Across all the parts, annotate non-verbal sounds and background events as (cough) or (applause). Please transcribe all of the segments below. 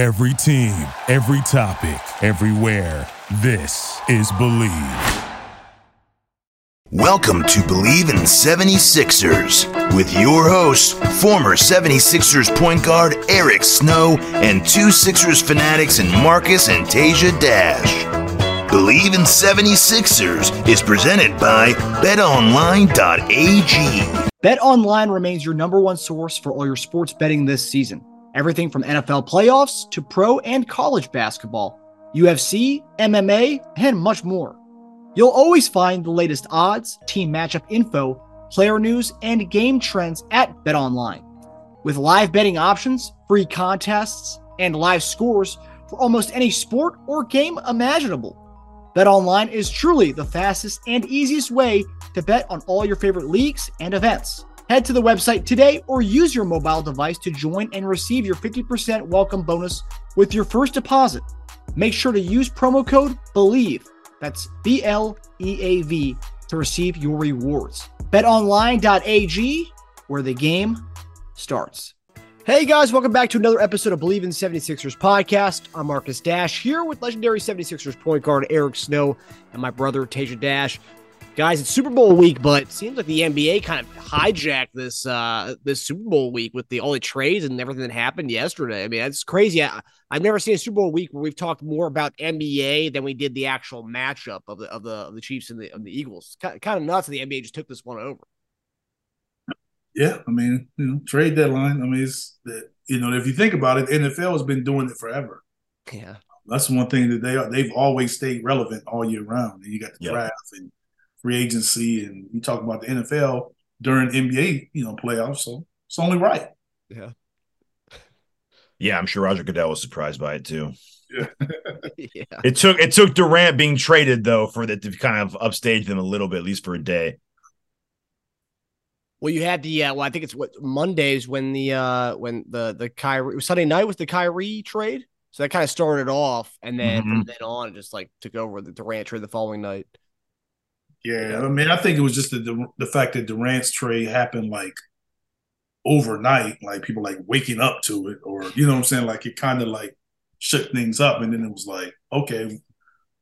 Every team, every topic, everywhere. This is Bleav. Welcome to Bleav in 76ers with your hosts, former 76ers point guard Eric Snow and two Sixers fanatics in Marcus and Tasia Dash. Bleav in 76ers is presented by betonline.ag. BetOnline remains your number one source for all your sports betting this season. Everything from NFL playoffs to pro and college basketball, UFC, MMA, and much more. You'll always find the latest odds, team matchup info, player news, and game trends at BetOnline. With live betting options, free contests, and live scores for almost any sport or game imaginable. BetOnline is truly the fastest and easiest way to bet on all your favorite leagues and events. Head to the website today or use your mobile device to join and receive your 50% welcome bonus with your first deposit. Make sure to use promo code BLEAV that's B L E A V to receive your rewards. BetOnline.ag, where the game starts. Hey guys, welcome back to another episode of Bleav in 76ers podcast. I'm Marcus Dash here with legendary 76ers point guard Eric Snow and my brother Tasia Dash. Guys, it's Super Bowl week, but it seems like the NBA kind of hijacked this uh this Super Bowl week with the all the trades and everything that happened yesterday. I mean, it's crazy. I, I've never seen a Super Bowl week where we've talked more about NBA than we did the actual matchup of the of the of the Chiefs and the, of the Eagles. Kind, kind of nuts. That the NBA just took this one over. Yeah, I mean, you know, trade deadline. I mean, it's that you know, if you think about it, NFL has been doing it forever. Yeah, that's one thing that they are. They've always stayed relevant all year round. And you got the Yep. draft and free agency, and you talk about the NFL during NBA, you know, playoffs. So it's only right. yeah, Yeah, I'm sure Roger Goodell was surprised by it too. (laughs) yeah. It took it took Durant being traded though for that to kind of upstage them a little bit, at least for a day. Well, you had the uh, well, I think it's what Mondays when the uh when the the Kyrie Sunday night was the Kyrie trade. So that kind of started off, and then from then on, it just like took over the Durant trade the following night. Yeah, I mean, I think it was just the the fact that Durant's trade happened like overnight, like people like waking up to it, or you know what I'm saying, like it kind of like shook things up, and then it was like, okay,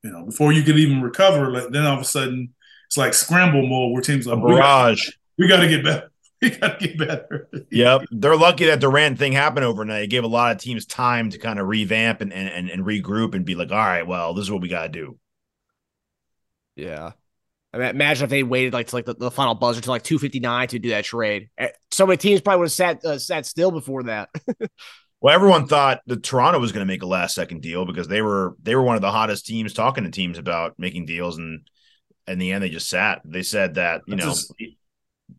you know, before you could even recover, like then all of a sudden it's like scramble mode where teams A like barrage. we got to get better, (laughs) we got to get better. Yep. They're lucky that Durant thing happened overnight. It gave a lot of teams time to kind of revamp and, and, and, and regroup and be like, all right, well, this is what we got to do. Yeah. I mean, imagine if they waited like to like the, the final buzzer to like two fifty nine to do that trade. Eh, So many teams probably would have sat uh, sat still before that. (laughs) Well, everyone thought that Toronto was going to make a last second deal because they were they were one of the hottest teams talking to teams about making deals, and in the end, they just sat. They said that you I know just-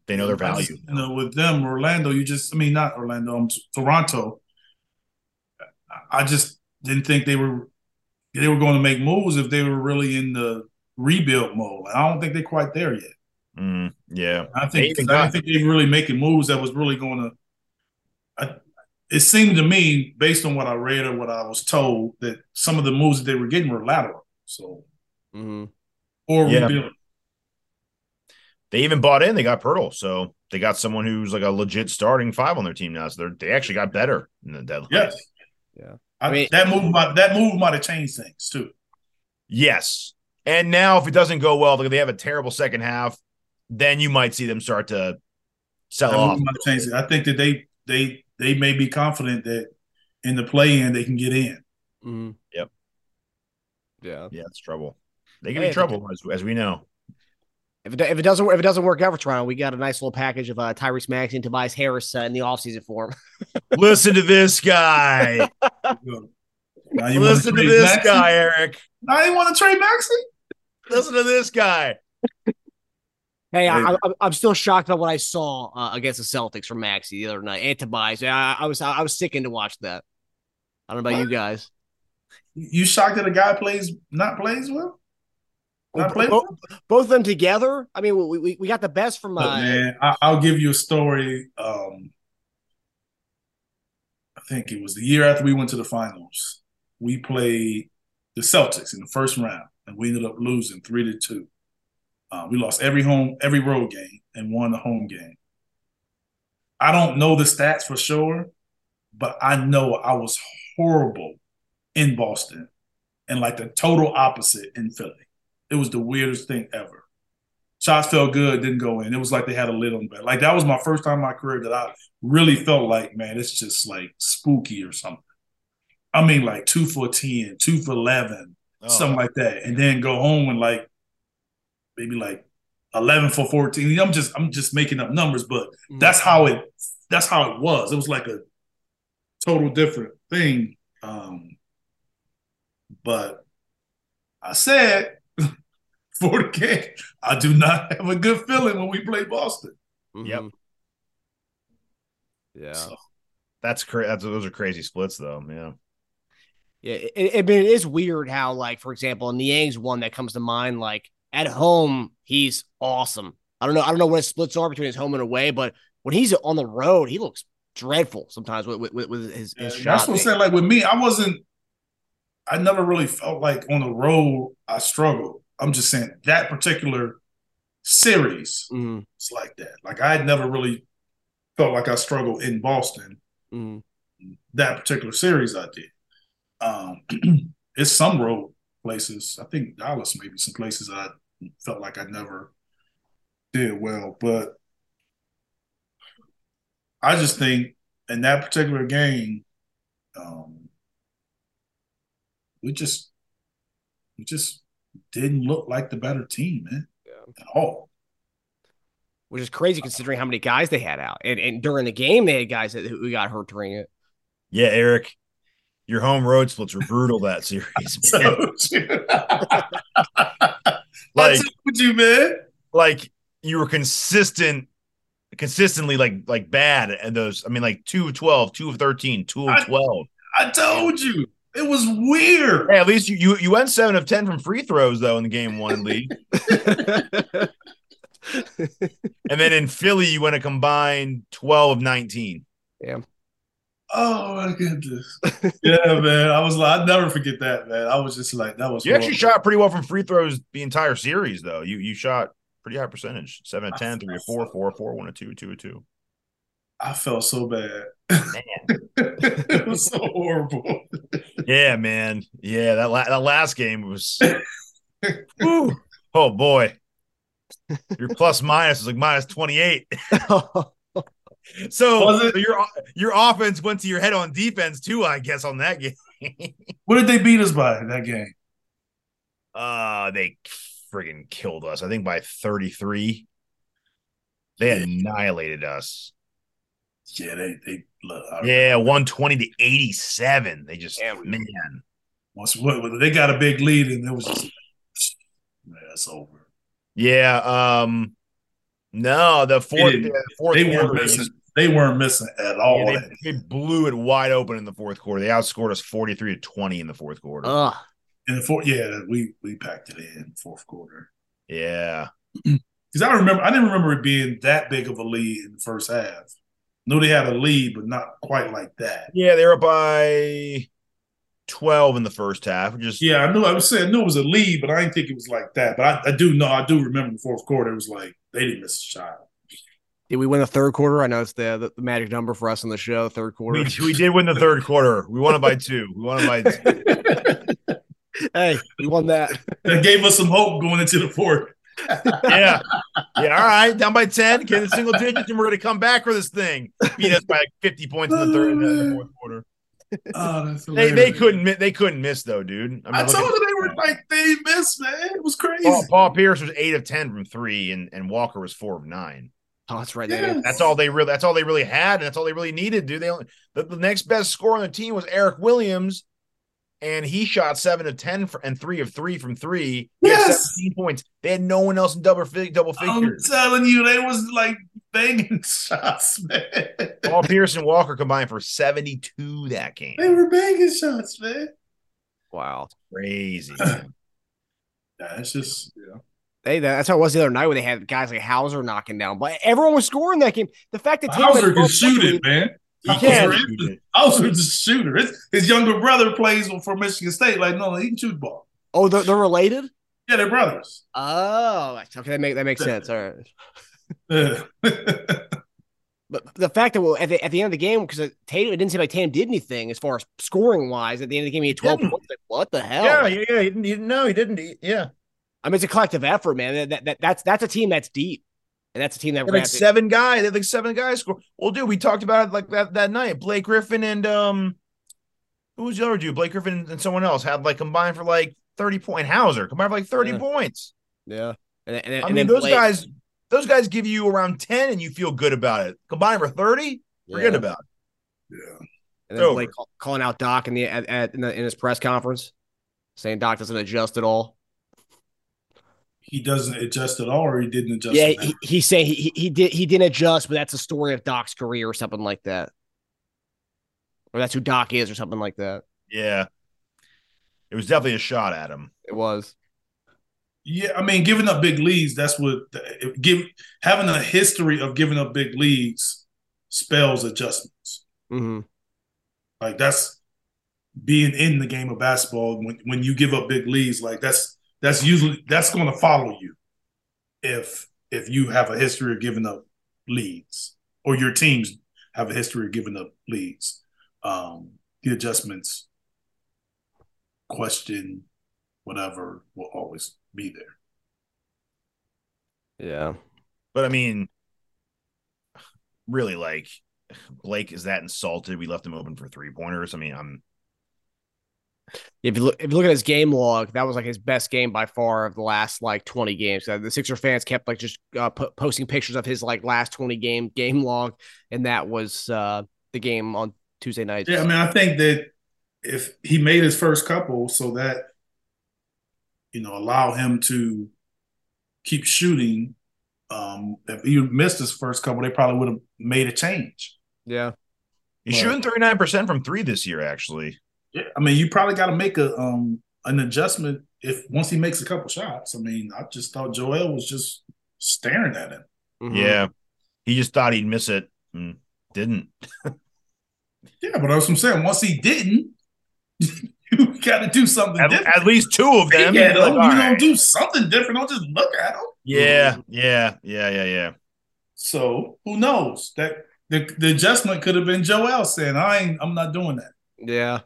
they know their value. just- You know, with them, Orlando, you just, I mean, not Orlando, um, Toronto. I- I just didn't think they were they were going to make moves if they were really in the rebuild mode. I don't think they're quite there yet. Mm, yeah, I think I got- didn't think they were really making moves that was really going to. It seemed to me, based on what I read or what I was told, that some of the moves that they were getting were lateral. So mm-hmm. or Yeah. rebuilding. they even bought in. They got Poeltl, so they got someone who's like a legit starting five on their team now. So they're, they actually got better in the deadline. Yes. Yeah. I, I mean- that move might that move might have changed things too. Yes. And now, if it doesn't go well, like they have a terrible second half, then you might see them start to sell That off. move might have changed it. I think that they they they may be confident that in the play in they can get in. Mm-hmm. Yep. Yeah. Yeah, it's trouble. They can Hey, be trouble, as, as we know. If it, if it doesn't if it doesn't work out for Toronto, we got a nice little package of uh, Tyrese Maxey and Tobias Harris uh, in the offseason for him. (laughs) Listen to this guy. (laughs) Now wanna Listen to this Maxey? guy, Eric. Now you want to trade Maxey? Listen to this guy. Hey, I, I, I'm still shocked by what I saw uh, against the Celtics from Maxey the other night and Tobias. I, I was I was sickened to watch that. I don't know about you guys. You shocked that a guy plays not plays well? Not played Both, well? both of them together. I mean, we, we, we got the best from Look, uh, man, I, I'll give you a story. Um, I think it was the year after we went to the finals. We played the Celtics in the first round, and we ended up losing three to two. Uh, we lost every home, every road game, and won the home game. I don't know the stats for sure, but I know I was horrible in Boston and like the total opposite in Philly. It was the weirdest thing ever. Shots felt good, didn't go in. It was like they had a lid on the bed. Like that was my first time in my career that I really felt like, man, it's just like spooky or something. I mean, like two for 10, two for 11, oh. something like that. And then go home and like maybe like 11 for 14. I'm just I'm just making up numbers, but mm-hmm. that's how it that's how it was. It was like a total different thing. Um, but I said (laughs) for the game, I do not (laughs) have a good feeling when we play Boston. Mm-hmm. Yep. Yeah. So. That's crazy. That's those are crazy splits, though. Yeah. Yeah, it, it, it is weird how, like, for example, Niang's one that comes to mind, like at home, he's awesome. I don't know. I don't know what his splits are between his home and away, but when he's on the road, he looks dreadful sometimes with with, with his, his yeah, That's what I'm saying. Like with me, I wasn't. I never really felt like on the road I struggled. I'm just saying that particular series, mm-hmm. it's like that. Like I had never really felt like I struggled in Boston. Mm-hmm. That particular series, I did. Um, (clears throat) it's some road places. I think Dallas maybe some places I felt like I never did well, but I just think in that particular game, um, we just we just didn't look like the better team, man, yeah. at all. Which is crazy considering how many guys they had out, and, and during the game they had guys that who got hurt during it. Yeah, Eric, your home road splits were brutal that series. (laughs) (laughs) like, you, man. Like you were consistent consistently like like bad and those I mean like 2 of 12, 2 of 13, 2 of 12. I, I told you. It was weird. Hey, at least you, you you went 7 of 10 from free throws though in the game 1 league. (laughs) and then in Philly you went a combined 12 of 19. Yeah. Oh my goodness. yeah, man. I was like, I'd never forget that, man. I was just like, that was You actually shot pretty well from free throws the entire series, though. You you shot pretty high percentage. Seven of 10, three or four, four, four, one or two, two or two. I felt so bad. Man. (laughs) it was so horrible. yeah, man. Yeah, that la- that last game was (laughs) oh boy. Your plus minus is like minus 28. (laughs) so, so your your offense went to your head on defense too, I guess, on that (laughs) game. what did they beat us by that game? Uh they friggin' killed us. I think by 33. They annihilated us. Yeah, they they yeah, 120 to 87. They just Damn. man. Once they got a big lead and it was just man, it's over. Yeah, um no, the fourth, they, the fourth they weren't missing. They weren't missing at all. Yeah, they, they, blew it wide open in the fourth quarter. They outscored us 43 to 20 in the fourth quarter. Ugh. In the fourth, yeah, we we packed it in fourth quarter. Yeah, (clears throat) because I remember I didn't remember it being that big of a lead in the first half. Knew they had a lead, but not quite like that. Yeah, they were by twelve in the first half. Just yeah, I knew I was saying I knew it was a lead, but I didn't think it was like that. But I, I do know I do remember the fourth quarter. It was like they didn't miss a shot. Did we win the third quarter? I know it's the, the, the magic number for us on the show. Third quarter. We, we did win the third (laughs) quarter. We won it by two. We won it by two. (laughs) hey, we won that. That gave us some hope going into the fourth. (laughs) yeah. Yeah. All right. Down by 10, get in single digits, and we're going to come back for this thing. Beat us by like 50 points in the third and the fourth quarter. Oh, they they couldn't they couldn't miss though, dude. I, mean, I told you they were like they missed, man. It was crazy. Paul, Paul, Pierce was eight of ten from three, and, and Walker was four of nine. Oh, that's right. Yes. That's all they really. That's all they really had, and that's all they really needed. Dude, they only, the, the next best score on the team was Eric Williams, and he shot seven of ten for, and three of three from three. He yes, seventeen points. They had no one else in double fig, double figures. I'm telling you, they was like banging (laughs) shots, man. Paul Pierce and Walker combined for seventy two that game. They were banging shots, man. Wow, crazy. (sighs) yeah, it's just yeah. Hey, that's how it was the other night when they had guys like Hauser knocking down, but everyone was scoring that game. The fact that Hauser can shoot it, man. He can. Hauser's a shooter. His, his, younger brother plays for Michigan State. Like, no, he can shoot ball. Oh, they're, they're related. Yeah, they're brothers. Oh, okay. That make that makes sense. All right. (laughs) But the fact that well, at the, at the end of the game, because uh, Tatum, it didn't seem like Tatum did anything as far as scoring wise. At the end of the game, he had 12 Didn't. points. Like, what the hell? Yeah, yeah, yeah. He didn't, he didn't know. He didn't. He- yeah. I mean, it's a collective effort, man. That, that, that- that's that's a team that's deep, and that's a team that They had we're like seven guys. They had like seven guys score. Well, dude, we talked about it like that that night. Blake Griffin and um, who was the other dude? Blake Griffin and someone else had like combined for like thirty point. Hauser combined for like thirty Yeah. points. Yeah, and, then- and, I mean, those Blake- guys, those guys give you around ten, and you feel good about it. Combined for thirty, forget about it. Yeah. And then Blake call, calling out Doc in the at, at in, the, in his press conference, saying Doc doesn't adjust at all. He doesn't adjust at all, or he didn't adjust. yeah, at all? he, he's saying he, he he did he didn't adjust, but that's a story of Doc's career or something like that, or that's who Doc is or something like that. Yeah, it was definitely a shot at him. It was. Yeah, I mean, giving up big leads, that's what if give having a history of giving up big leads spells adjustments. hmm Like that's being in the game of basketball when when you give up big leads, like that's that's usually that's going to follow you if if you have a history of giving up leads or your teams have a history of giving up leads. Um, the adjustments, question, whatever, will always be there. Yeah. But I mean, really, like Blake is that insulted? We left him open for three pointers. I mean, I'm If you look, if you look at his game log, that was like his best game by far of the last like twenty games. Uh, the Sixer fans kept like just uh, po- posting pictures of his like last twenty game game log, and that was uh the game on Tuesday night. Yeah, I mean, I think that if he made his first couple, so that you know, allow him to keep shooting. Um, if he missed his first couple, they probably would have made a change. yeah, he's Right. shooting 39 percent from three this year. Actually, Yeah, I mean, you probably got to make a um an adjustment if once he makes a couple shots. I mean, I just thought Joel was just staring at him. Mhm. yeah, he just thought he'd miss it, and didn't. (laughs) Yeah, but that's what I'm saying. Once he didn't, (laughs) you got to do something At, different. at least two of them. yeah, Like, though, all you right. don't do something different. Don't just look at him. yeah, yeah, yeah, yeah, yeah. So who knows that the, the adjustment could have been Joel saying, "I ain't, I'm not doing that." yeah.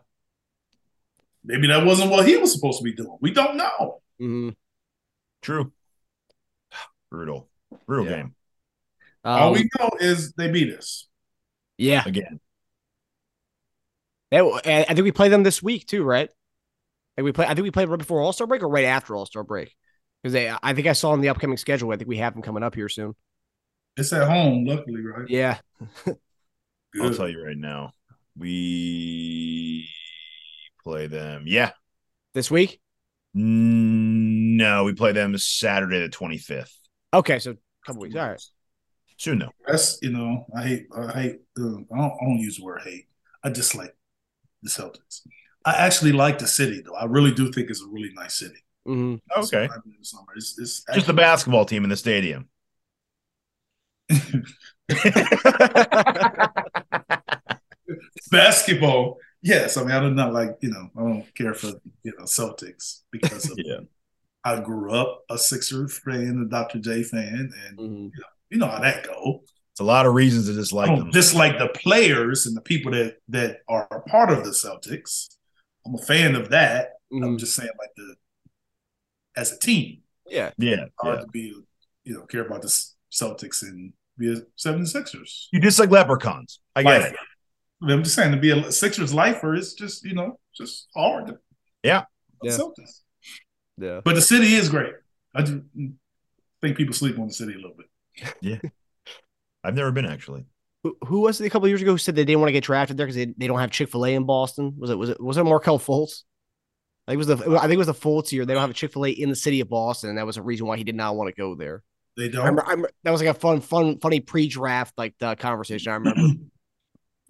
Maybe that wasn't what he was supposed to be doing. We don't know. Mm-hmm. True. (sighs) Brutal, brutal Yeah. game All Um, we know is they beat us. yeah, again. They- I I think we play them this week too, right? Like we play. I think we played right before All Star break or right after All Star break. Because they, I think I saw in the upcoming schedule. I think we have them coming up here soon. It's at home, luckily, right? Yeah, I'll tell you right now. We play them. Yeah. this week. No, we play them Saturday the 25th. Okay, so a couple weeks. All right. Soon though. That's you know, I hate, I hate. Uh, I, don't, I don't use the word hate. I dislike the Celtics. I actually like the city, though. I really do think it's a really nice city. hmm Okay. So, I mean, it's, it's, it's Just the basketball team in the stadium. (laughs) (laughs) basketball. Yes, I mean I do not like you know I don't care for you know Celtics because of, (laughs) Yeah. I grew up a Sixer fan, a Dr. J fan, and hmm you know how that go. It's a lot of reasons to dislike them. dislike the players and the people that that are a part of the Celtics. I'm a fan of that. Mm-hmm. I'm just saying like the as a team, Yeah, yeah. hard yeah. to be you know care about the Celtics and be a 76ers. You dislike leprechauns. I get Like, it. I'm just saying to be a Sixers lifer is just you know just hard. Yeah. Yeah. Celtics. yeah. But the city is great. I do think people sleep on the city a little bit. (laughs) Yeah, I've never been actually. Who, who was it a couple years ago who said they didn't want to get drafted there because they, they don't have Chick Fil A in Boston? Was it was it was it Markelle Fultz? I think it was the I think it was the Fultz year. They don't have a Chick Fil A in the city of Boston, and that was a reason why he did not want to go there. They don't. remember, I remember that was like a fun, fun, funny pre-draft like uh, conversation. I remember. (clears throat)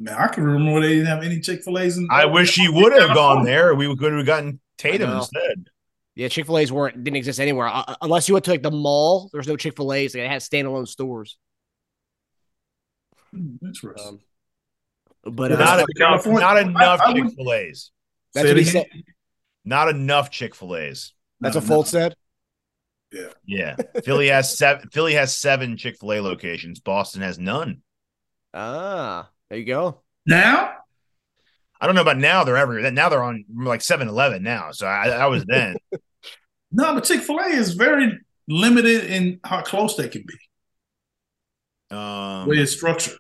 Man, I can remember they didn't have any Chick Fil A's. I wish he (laughs) would have gone there. We could have gotten Tatum instead. Yeah, Chick Fil A's weren't didn't exist anywhere uh, unless you went to like the mall. There's no Chick Fil A's. Like, it had standalone stores. Hmm, Interesting. Um, but Yeah, uh, Not enough. Not enough I- I would- Chick Fil A's. that's Say what it he said. Not enough Chick Fil A's. That's No, what no. Fultz said. Yeah, (laughs) Philly has seven. Philly has seven Chick Fil A locations. Boston has none. Ah, there you go. Now, I don't know about now. They're everywhere. Now they're on like 7-Eleven now. So I, I was then. (laughs) no, but Chick Fil A is very limited in how close they can be. Um, way it's structured.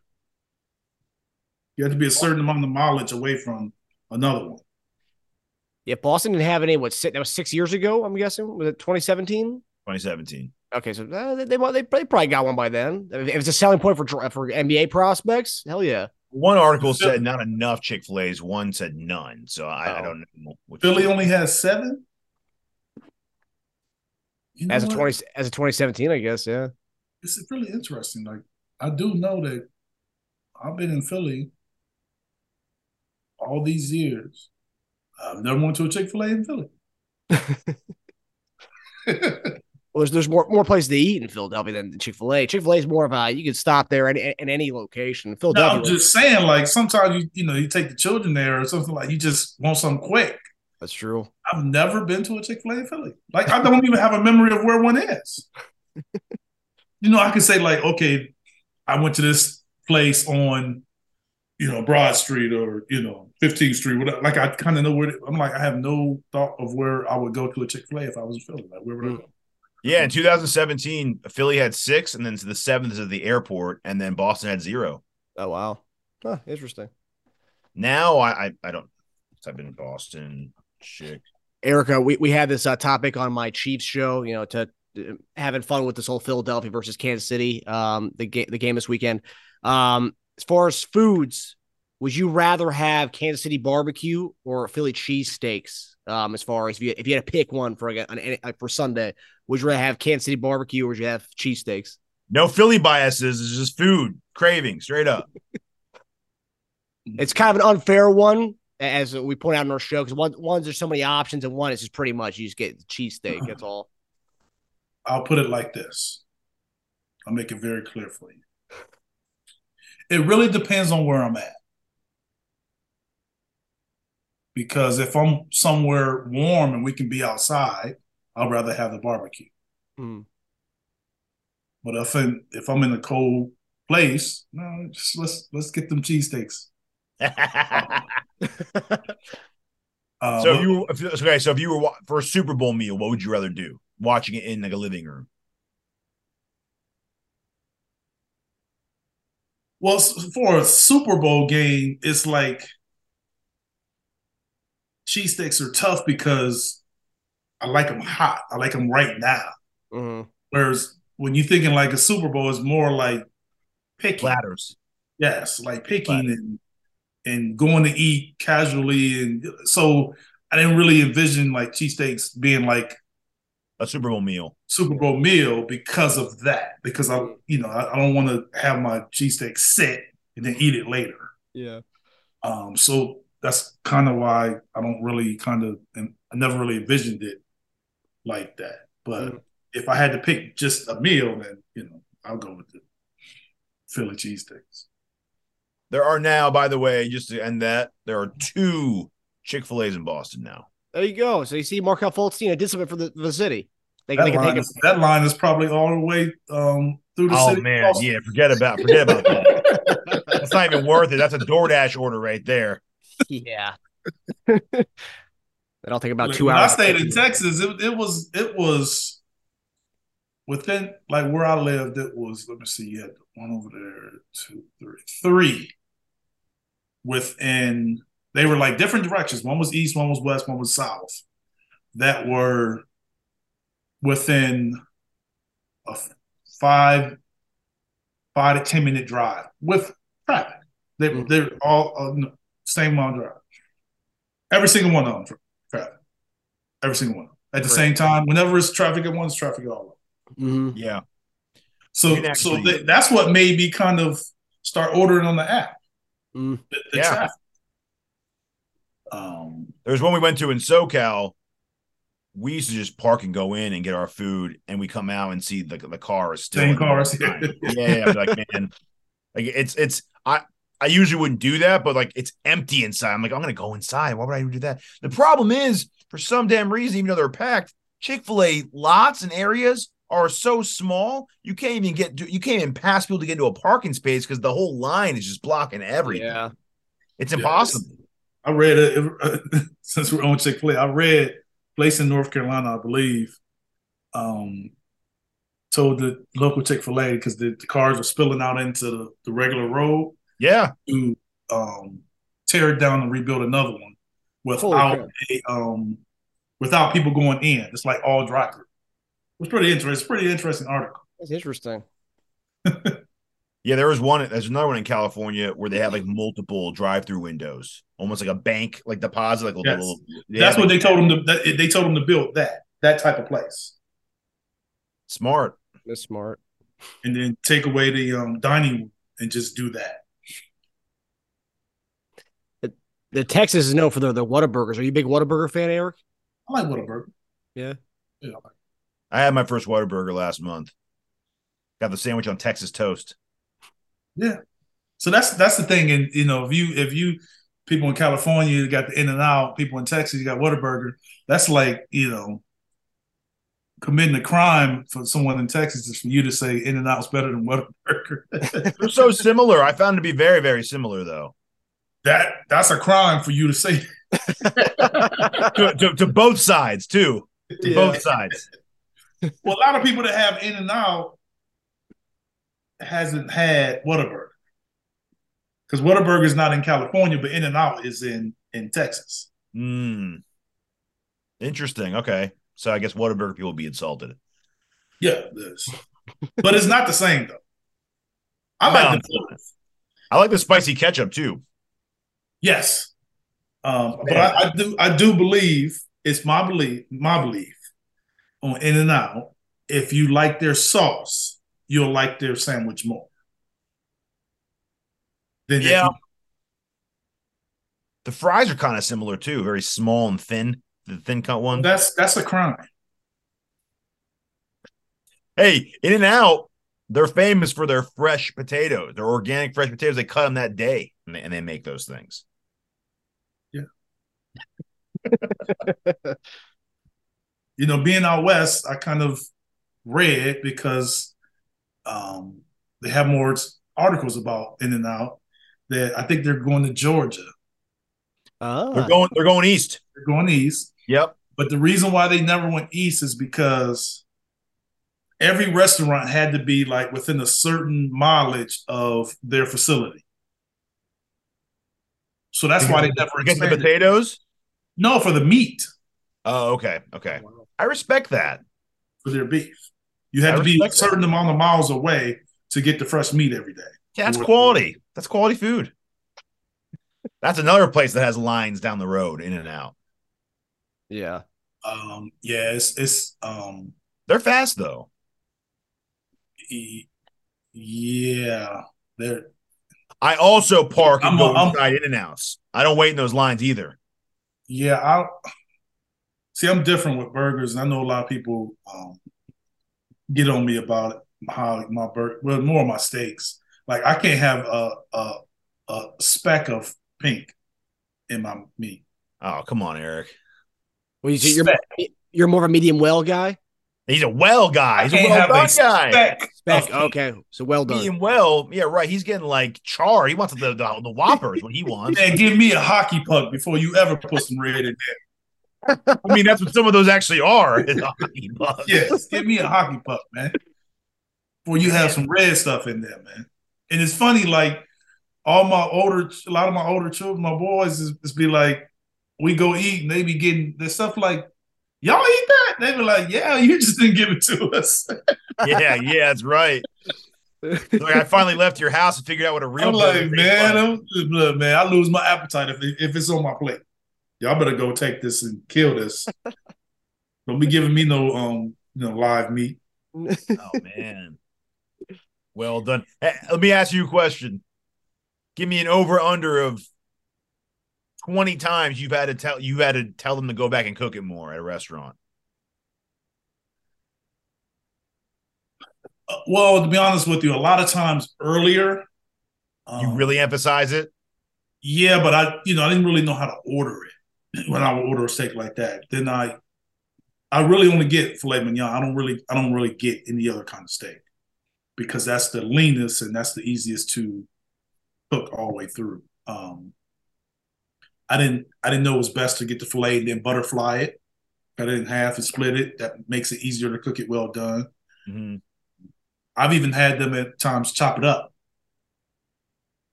You have to be a certain amount of mileage away from another one. Yeah, Boston didn't have any. What that was six years ago? I'm guessing was it 2017? 2017. Okay, so uh, they, they they they probably got one by then. If it's a selling point for for NBA prospects, hell yeah. One article said not enough Chick Fil A's. One said none. So I, oh. I don't know. Philly only has seven. You know as a what? twenty as a 2017, I guess. Yeah, it's really interesting. Like I do know that I've been in Philly all these years. I've never went to a Chick Fil A in Philly. (laughs) (laughs) well, there's more more places to eat in Philadelphia than Chick Fil A. Chick Fil A is more of a you can stop there in, in any location. Philadelphia. No, I'm just saying, like sometimes you you know you take the children there or something like you just want something quick. That's true. I've never been to a Chick Fil A in Philly. Like I don't even have a memory of where one is. (laughs) you know, I can say like, okay, I went to this place on you know, Broad Street or, you know, 15th Street, whatever. Like I kind of know where I'm like, I have no thought of where I would go to a Chick fil A if I was in Philly. Like, where would I hmm. go? Yeah, in 2017, Philly had six, and then the seventh is at the airport, and then Boston had zero. Oh wow, huh, interesting. Now I I, I don't. I've been in Boston, chick. Erica, we, we had this uh, topic on my Chiefs show. You know, to uh, having fun with this whole Philadelphia versus Kansas City, um, the game the game this weekend. Um, as far as foods, would you rather have Kansas City barbecue or Philly cheesesteaks? Um, as far as if you, if you had to pick one for a, for Sunday, would you rather have Kansas City barbecue or would you have cheesesteaks? No Philly biases. It's just food craving, straight up. (laughs) it's kind of an unfair one, as we point out in our show, because one one's there's so many options, and one is just pretty much you just get the cheesesteak. That's all. (sighs) I'll put it like this. I'll make it very clear for you. It really depends on where I'm at. Because if I'm somewhere warm and we can be outside, I'd rather have the barbecue. Mm. But if I'm, if I'm in a cold place, no, just let's let's get them cheesesteaks. (laughs) uh, so if you okay, so if you were for a Super Bowl meal, what would you rather do? Watching it in like a living room. Well, for a Super Bowl game, it's like cheesesteaks are tough because I like them hot. I like them right now. Mm-hmm. Whereas when you're thinking like a Super Bowl, it's more like picking. Platters. Yes, like picking and and going to eat casually. And so I didn't really envision like cheesesteaks being like a Super Bowl meal. Super Bowl meal because of that. Because I, you know, I, I don't want to have my cheesesteak sit and then eat it later. Yeah. Um. So that's kind of why I don't really kind of, and I never really envisioned it like that. But mm. if I had to pick just a meal, then you know, I'll go with the Philly cheesesteaks. There are now, by the way, just to end that, there are two Chick Fil A's in Boston now. There you go. So you see Markelle Fultz, you know, did something for the, for the city. They, that, they line is, that, line is, probably all the way um, through the oh, city. Oh man, yeah, forget about forget about that. (laughs) That's not even worth it. That's a DoorDash order right there. Yeah. That'll take about two when hours. I stayed in Texas. It, it was it was within like where I lived. It was let me see. You had one over there, two, three, three within. They were like different directions. One was east, one was west, one was south. That were within a five five to ten minute drive with traffic. They, mm-hmm. They're all uh, same amount drive. Every single one of them traffic. Every single one. At the Great. same time, whenever it's traffic at one, it's traffic at all. Mm-hmm. Yeah. So actually, so th- that's what made me kind of start ordering on the app. Mm. The, the yeah. Traffic. Um, There's one we went to in SoCal we used to just park and go in and get our food, and we come out and see the the car is still same cars. (laughs) yeah, yeah, like man, like it's it's I I usually wouldn't do that, but like it's empty inside. I'm like I'm gonna go inside. Why would I do that? The problem is for some damn reason, even though they're packed, Chick Fil A lots and areas are so small you can't even get to, you can't even pass people to get into a parking space because the whole line is just blocking everything. Yeah. It's Yeah, impossible. I read it (laughs) since we're on Chick Fil A. I read place in North Carolina, I believe, um, told the local Chick Fil A because the, the cars were spilling out into the, the regular road Yeah. to um, tear it down and rebuild another one without a, um, without people going in. It's like all drive through. It was pretty interesting. It's pretty interesting article. That's interesting. (laughs) Yeah, there was one. There's another one in California where they have like multiple drive-through windows, almost like a bank, like deposit, like a Yes. little. That's what they told them to. That, they told them to build that that type of place, Smart. That's smart. and then take away the um, dining room and just do that. The Texas is known for their, their Whataburgers. Are you a big Whataburger fan, Eric? I like Whataburger. Yeah. Yeah. I had my first Whataburger last month. Got the sandwich on Texas toast. Yeah. So that's that's the thing, and you know, if you if you people in California you got the In and Out, people in Texas you got Whataburger. That's like you know committing a crime for someone in Texas is for you to say In and Out's better than Whataburger. (laughs) They're so similar. I found it to be very, very similar though. That that's a crime for you to say. to, to, to both sides too. To Yeah. both sides. Well, a lot of people that have In and Out hasn't had Whataburger because Whataburger is not in California, but In and Out is in in Texas. Hmm. Interesting. Okay. So I guess Whataburger people will be insulted. Yeah, it but it's not the same though. I No, like the. I like the spicy ketchup too. Yes, um, but I, I do I do believe it's my belief my belief on In and Out. If you like their sauce, you'll like their sandwich more. Then Yeah. you- The fries are kind of similar too, very small and thin. The thin cut one. that's that's a crime. Hey, In and Out, they're famous for their fresh potatoes. Their organic fresh potatoes. They cut them that day, and they, and they make those things. (laughs) you know, being out west, I kind of read because um, they have more articles about In and Out that I think they're going to Georgia. Oh. They're going. They're going east. They're going east. Yep. But the reason why they never went east is because every restaurant had to be like within a certain mileage of their facility. So that's why they never Because the potatoes. No, for the meat, Oh, okay, okay. I respect that. for their beef. You had I to be a respect that. certain amount of miles away to get the fresh meat every day. Yeah, that's quality. That's quality food. That's another place that has lines down the road, in and out. Yeah. Um, yeah, it's it's um They're fast though. e- yeah, they're I also park and I'm- go I'm- inside in and outs. I don't wait in those lines either. Yeah, I see. I'm different with burgers, and I know a lot of people um, get on me about it. How my burger, well, more of my steaks. Like I can't have a a, a speck of pink in my meat. Oh, come on, Eric. Well, you you're you're more of a medium well guy. He's a well guy. He's a well have a done guy. Speck. Spec. Okay, so well done. Medium well, yeah, right. He's getting like char. He wants the the, the whoppers. what he wants. Man, give me a hockey puck before you ever put some red in there. I mean, that's what some of those actually are. (laughs) is hockey pucks. Yes, give me a hockey puck, man. Before you have some red stuff in there, man. And it's funny, like all my older, a lot of my older children, my boys, is, is be like, we go eat, and they be getting their stuff like, y'all eat that? They were like, yeah, (laughs) you just didn't give it to us. yeah, yeah, that's right. Like I finally left your house and figured out what a real I'm like, man, like. I'm, look, man, I lose my appetite if it, if it's on my plate. Y'all better go take this and kill this. (laughs) Don't be giving me no um, you know, live meat. Oh man. Well done. Hey, let me ask you a question. Give me an over under of 20 times you've had to tell you had to tell them to go back and cook it more at a restaurant. Uh, well, to be honest with you, a lot of times earlier, You um, really emphasize it? yeah, but I, you know, I didn't really know how to order it (laughs) when I would order a steak like that. Then I, I really only get filet mignon. I don't really I don't really get any other kind of steak because that's the leanest and that's the easiest to cook all the way through. Um, I didn't I didn't know it was best to get the filet and then butterfly it. Cut it in half and split it. That makes it easier to cook it well done. Mhm. I've even had them at times chop it up,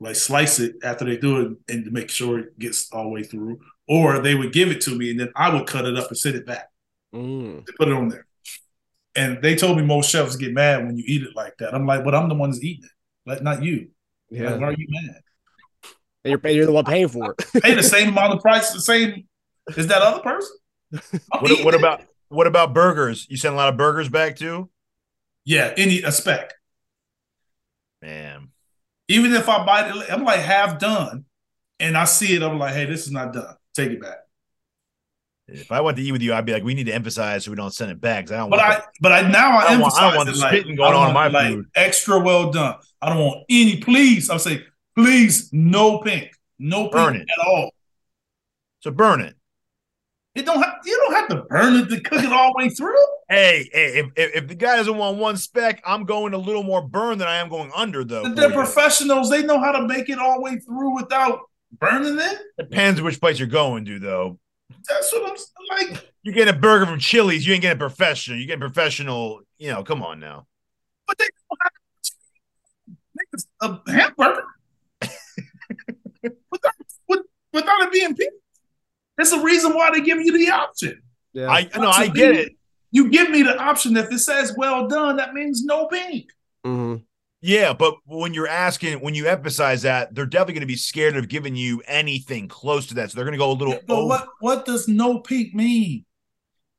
like slice it after they do it, and to make sure it gets all the way through. Or they would give it to me, and then I would cut it up and send it back. Mm. They put it on there. And they told me most chefs get mad when you eat it like that. I'm like, but I'm the one that's eating it, like not you. Yeah. Like, why are you mad? And you're, you're the one paying for it. Pay the same amount of price, the same as that other person. (laughs) What, what about what about burgers? You send a lot of burgers back too? yeah, any a spec. Man. Even if I bite it, I'm like half done, and I see it, I'm like, hey, this is not done. Take it back. If I went to eat with you, I'd be like, we need to emphasize so we don't send it back. 'cause I don't But want I, but I now I, I don't want- emphasize I don't want it the like, spitting going I on in my like food. extra well done. I don't want any. Please, I'm saying, please, no pink, no pink Burn it. at all. so burn it. It don't have. You don't have to burn it to cook it all the way through. Hey, hey, if, if, if the guy doesn't want one speck, I'm going a little more burn than I am going under, though. But They're professionals. They know how to make it all the way through without burning it. Depends which place you're going to, though. That's what I'm like. You get a burger from Chili's, you ain't getting professional. You get professional, you know, come on now. But they don't have make a hamburger without, with, without it being pink. That's the reason why they give you the option. Yeah. I no, I get it. You give me the option. If it says well done, that means no pink. Mhm. Yeah, but when you're asking, when you emphasize that, they're definitely going to be scared of giving you anything close to that. So they're going to go a little But over. what what does no pink mean?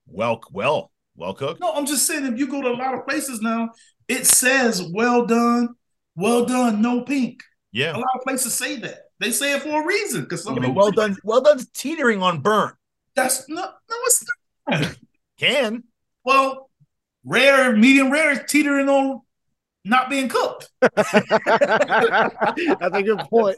well, well, well cooked. No, I'm just saying if you go to a lot of places now, it says well done, well done, no pink. Yeah. A lot of places say that. They say it for a reason because Yeah, well done. Well done, teetering on burnt. That's not no, it's not. Can Well, rare, medium rare is teetering on not being cooked (laughs) That's a good point.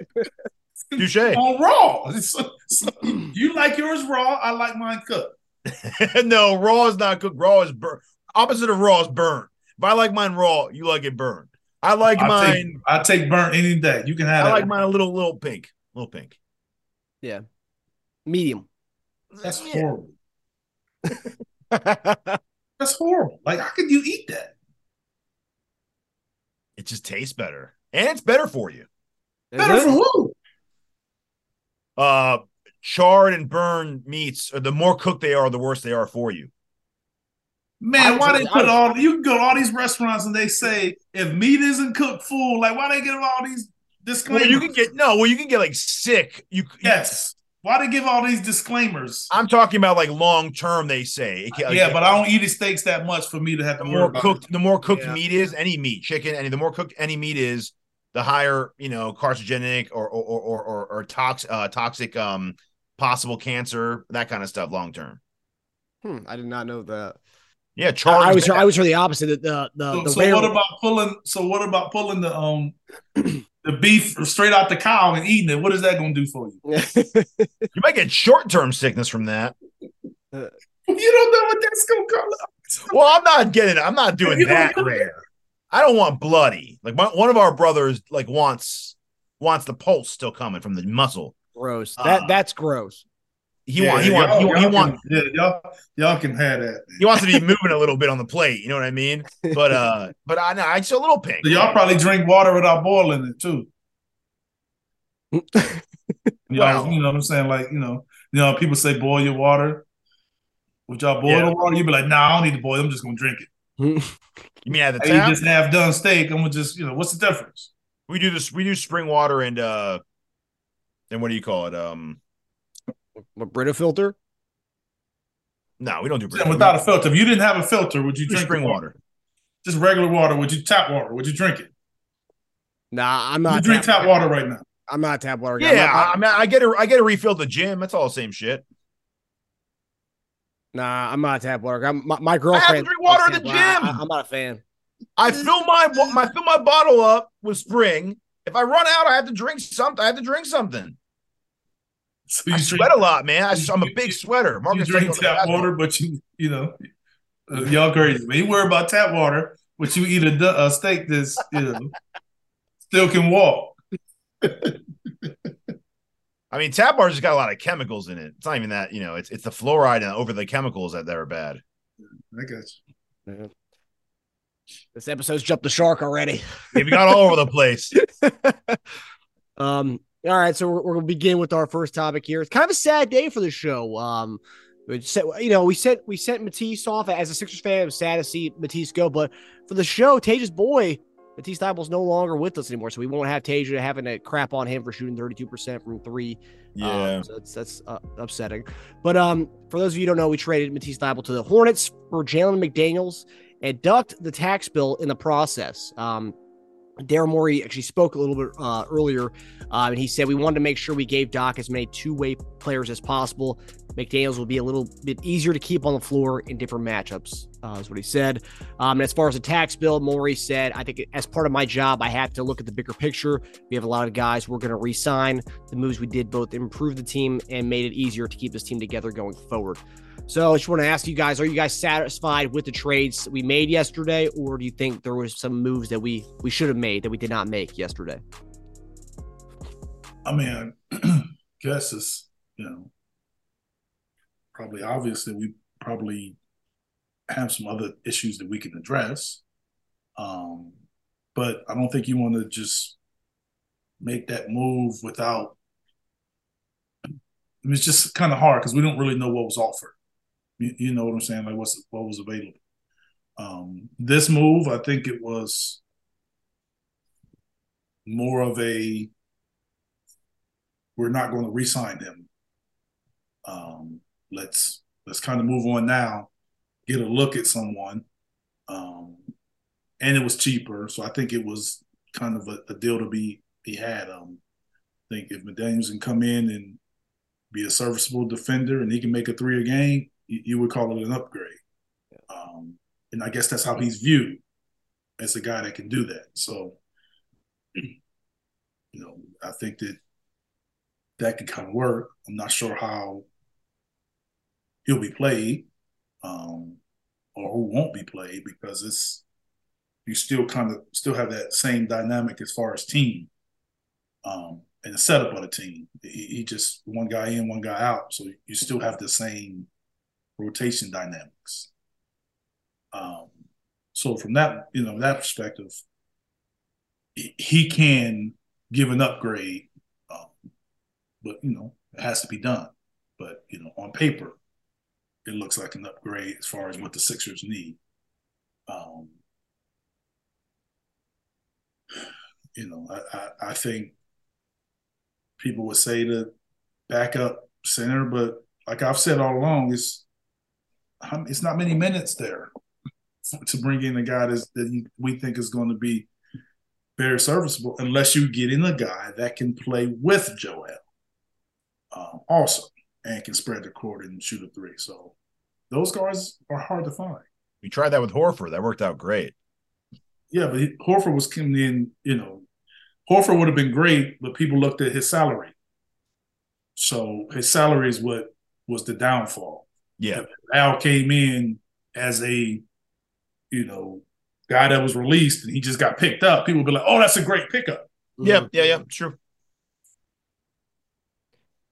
touche. (laughs) on raw. So- so you like yours raw, I like mine cooked. (laughs) no, raw is not cooked. Raw is burnt. Opposite of raw is burnt. If I like mine raw, you like it burnt. I like I mine. take, I take burnt any day. You can have I that. like mine a little, little pink, little pink. Yeah, medium. That's Yeah. horrible. (laughs) That's horrible. Like, how could you eat that? It just tastes better, and it's better for you. Better for who? Uh, charred and burned meats, or the more cooked they are, the worse they are for you. Man, why they put all you can go to all these restaurants and they say if meat isn't cooked full, like why they give all these Well, disclaimers? you can get no. Well, you can get like sick. You yes. Why they give all these disclaimers? I'm talking about like long term. They say It can- yeah, but I don't eat steaks that much for me to have the to worry more about. cooked, the more cooked Yeah. meat is any meat, chicken, any the more cooked any meat is, the higher you know carcinogenic or or or or, or tox, uh, toxic um possible cancer that kind of stuff long term. Hmm, I did not know that. Yeah, I. I was bad. I was for the opposite. The the the, So, the so what about pulling? So what about pulling the um the beef straight out the cow and eating it? What is that going to do for you? (laughs) you might get short term sickness from that. (laughs) You don't know what that's going to come up. Well, I'm not getting. I'm not doing that rare. I don't want bloody. Like my, one of our brothers, like wants wants the pulse still coming from the muscle. gross. That Uh, that's gross. He want he want he, want- he y'all want can- yeah, y'all y'all can have that. he wants to be moving a little bit on the plate. You know what I mean? But uh, (laughs) but I know I just a little pink. So y'all probably drink water without boiling it too. (laughs) Y'all, Well- you know what I'm saying? Like, you know, you know, people say boil your water. Would y'all boil Yeah. the water? You'd be like, nah, I don't need to boil. I'm just gonna drink it. (laughs) You mean at the Hey, you just half done steak. I'm gonna just, you know, what's the difference? we do this. We do spring water and uh, and what do you call it? Um, A Brita filter. no, we don't do And without a filter. If you didn't have a filter, would you We drink spring the water. Just regular water. Would you tap water? Would you drink it? Nah, I'm not. You drink tap water right now. I'm not tap water. guy. Yeah, I'm not- I mean, I get a I get a refill at the gym. That's all the same shit. nah, I'm not a tap water. guy. My, my girlfriend. I have to drink water at the gym. I'm not a fan. I fill my wa- my fill my bottle up with spring. If I run out, I have to drink something. I have to drink something. So I you sweat a lot, man. I, am a big sweater. you Marcus drink taking on the tap water, but you you know uh, y'all crazy. Man, you worry about tap water, but you eat a, a steak that's you know still can walk. (laughs) I mean, tap water's just got a lot of chemicals in it. It's not even that, you know, it's it's the fluoride and over the chemicals that, that are bad. I got you. This episode's jumped the shark already. Yeah, we got all over the place. (laughs) um, all right, so we're, we're gonna begin with our first topic here. It's kind of a sad day for the show. Um, we set, you know, we sent we sent Matisse off as a Sixers fan. It was sad to see Matisse go, but for the show, Taja's boy, Matisse Thybulle's no longer with us anymore, so we won't have Taja having to crap on him for shooting 32% from three. Yeah. Um, so that's that's uh, upsetting. But um, for those of you who don't know, we traded Matisse Thybulle to the Hornets for Jalen McDaniels and ducked the tax bill in the process. Um, Daryl Morey actually spoke a little bit uh, earlier, uh, and he said we wanted to make sure we gave Doc as many two-way players as possible. McDaniels will be a little bit easier to keep on the floor in different matchups, uh, is what he said. Um, and as far as the tax bill, Morey said, I think as part of my job, I have to look at the bigger picture. We have a lot of guys we're going to re-sign. The moves we did both improved the team and made it easier to keep this team together going forward. So I just want to ask you guys: Are you guys satisfied with the trades we made yesterday, or do you think there was some moves that we we should have made that we did not make yesterday? I mean, (clears throat) guess it's you know probably obvious that we probably have some other issues that we can address. Um, but I don't think you want to just make that move without. I mean, it's just kind of hard because we don't really know what was offered. You, you know what I'm saying? Like what's what was available. Um, this move, I think it was more of a we're not going to re-sign him. Um, let's let's kind of move on now, get a look at someone, um, and it was cheaper, so I think it was kind of a, a deal to be be had. Um, I think if McDaniels can come in and be a serviceable defender and he can make a three a game, you, you would call it an upgrade. Um, and I guess that's how he's viewed as a guy that can do that. So, you know, I think that that could kind of work. I'm not sure how he'll be played um, or who won't be played because it's you still kind of still have that same dynamic as far as team um, and the setup of the team. He, he just one guy in, one guy out, so you still have the same rotation dynamics. Um, so from that, you know, that perspective, he, can give an upgrade, um, but you know, it has to be done. But you know, on paper, it looks like an upgrade as far as what the Sixers need. Um, you know, I, I, I think people would say the backup center, but like I've said all along, it's it's not many minutes there (laughs) to bring in a guy that we think is going to be very serviceable, unless you get in a guy that can play with Joel um, also and can spread the court and shoot a three. So those guys are hard to find. We tried that with Horford. That worked out great. Yeah, but he, Horford was coming in, you know, Horford would have been great, but people looked at his salary. So his salary is what was the downfall. Yeah. If Al came in as a, you know, guy that was released and he just got picked up, people would be like, oh, that's a great pickup. Yeah. Yeah. Yeah. True.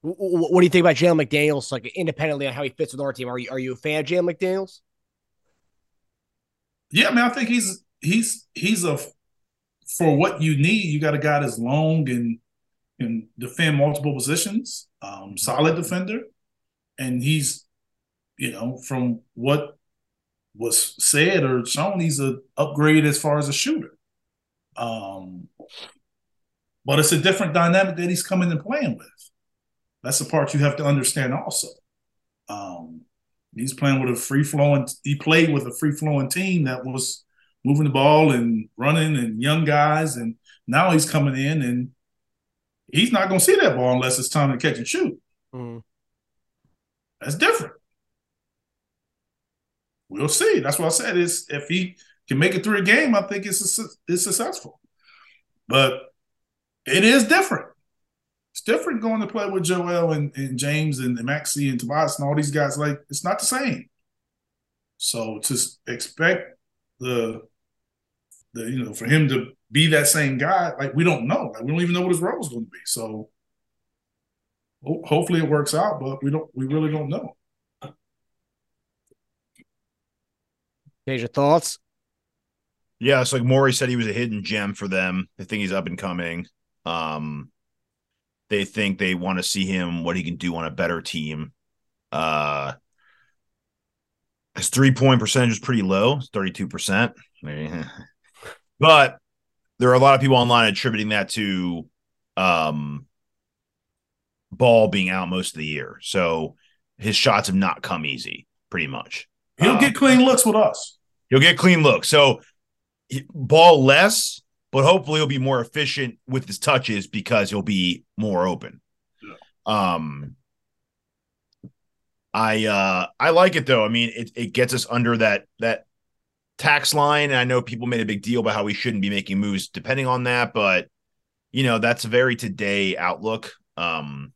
Wh- wh- What do you think about Jalen McDaniels, like independently on how he fits with our team? Are you are you a fan of Jalen McDaniels? Yeah, I mean, I think he's he's he's a for what you need. You got a guy that's long and can defend multiple positions, um, solid defender, and he's you know from what was said or shown, he's a upgrade as far as a shooter. Um, but it's a different dynamic that he's coming and playing with. That's the part you have to understand also. Um, he's playing with a free flowing. He played with a free flowing team that was moving the ball and running and young guys, and now he's coming in and he's not going to see that ball unless it's time to catch and shoot. Mm. That's different. We'll see. That's what I said. Is if he can make it through a game, I think it's it's successful. But it is different. It's different going to play with Joel and, and James and, and Maxey and Tobias and all these guys. Like it's not the same. So to expect the the you know for him to be that same guy, like we don't know. Like we don't even know what his role is going to be. So ho- hopefully it works out, but we don't. We really don't know. Here's your thoughts. Yeah, it's like Morey said he was a hidden gem for them. I think he's up and coming. Um, they think they want to see him what he can do on a better team. Uh, his three point percentage is pretty low, thirty two percent. (laughs) But there are a lot of people online attributing that to um ball being out most of the year. So his shots have not come easy, pretty much. He'll Uh, get clean looks with us. He'll get clean looks. So ball less, but hopefully he'll be more efficient with his touches because he'll be more open. Um I uh I like it though. I mean, it, it gets us under that that tax line. And I know people made a big deal about how we shouldn't be making moves depending on that, but you know, that's a very today outlook. Um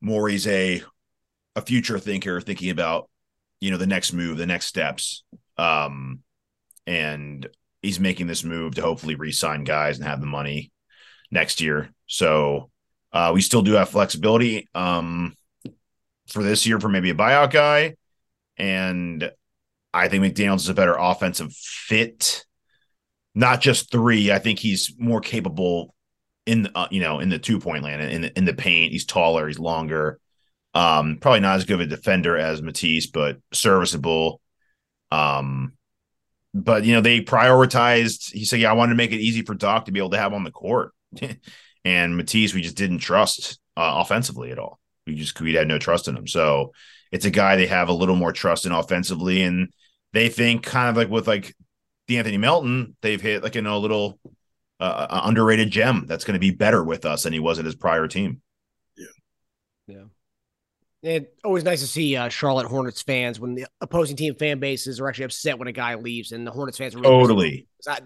Morey's a a future thinker thinking about you know the next move, the next steps. Um, and he's making this move to hopefully re-sign guys and have the money next year. So uh, we still do have flexibility um, for this year for maybe a buyout guy, and I think McDaniels is a better offensive fit. Not just three. I think he's more capable in uh, you know in the two point land in the, in the paint. He's taller. He's longer. Um, probably not as good of a defender as Matisse, but serviceable. Um, but you know, they prioritized. He said, "Yeah, I wanted to make it easy for Doc to be able to have on the court." (laughs) and Matisse, we just didn't trust uh, offensively at all. We just we had no trust in him. So it's a guy they have a little more trust in offensively, and they think kind of like with like the Anthony Melton, they've hit like you know a little uh, uh, underrated gem that's going to be better with us than he was at his prior team. It's always nice to see uh, Charlotte Hornets fans when the opposing team fan bases are actually upset when a guy leaves, and the Hornets fans are really Totally. I,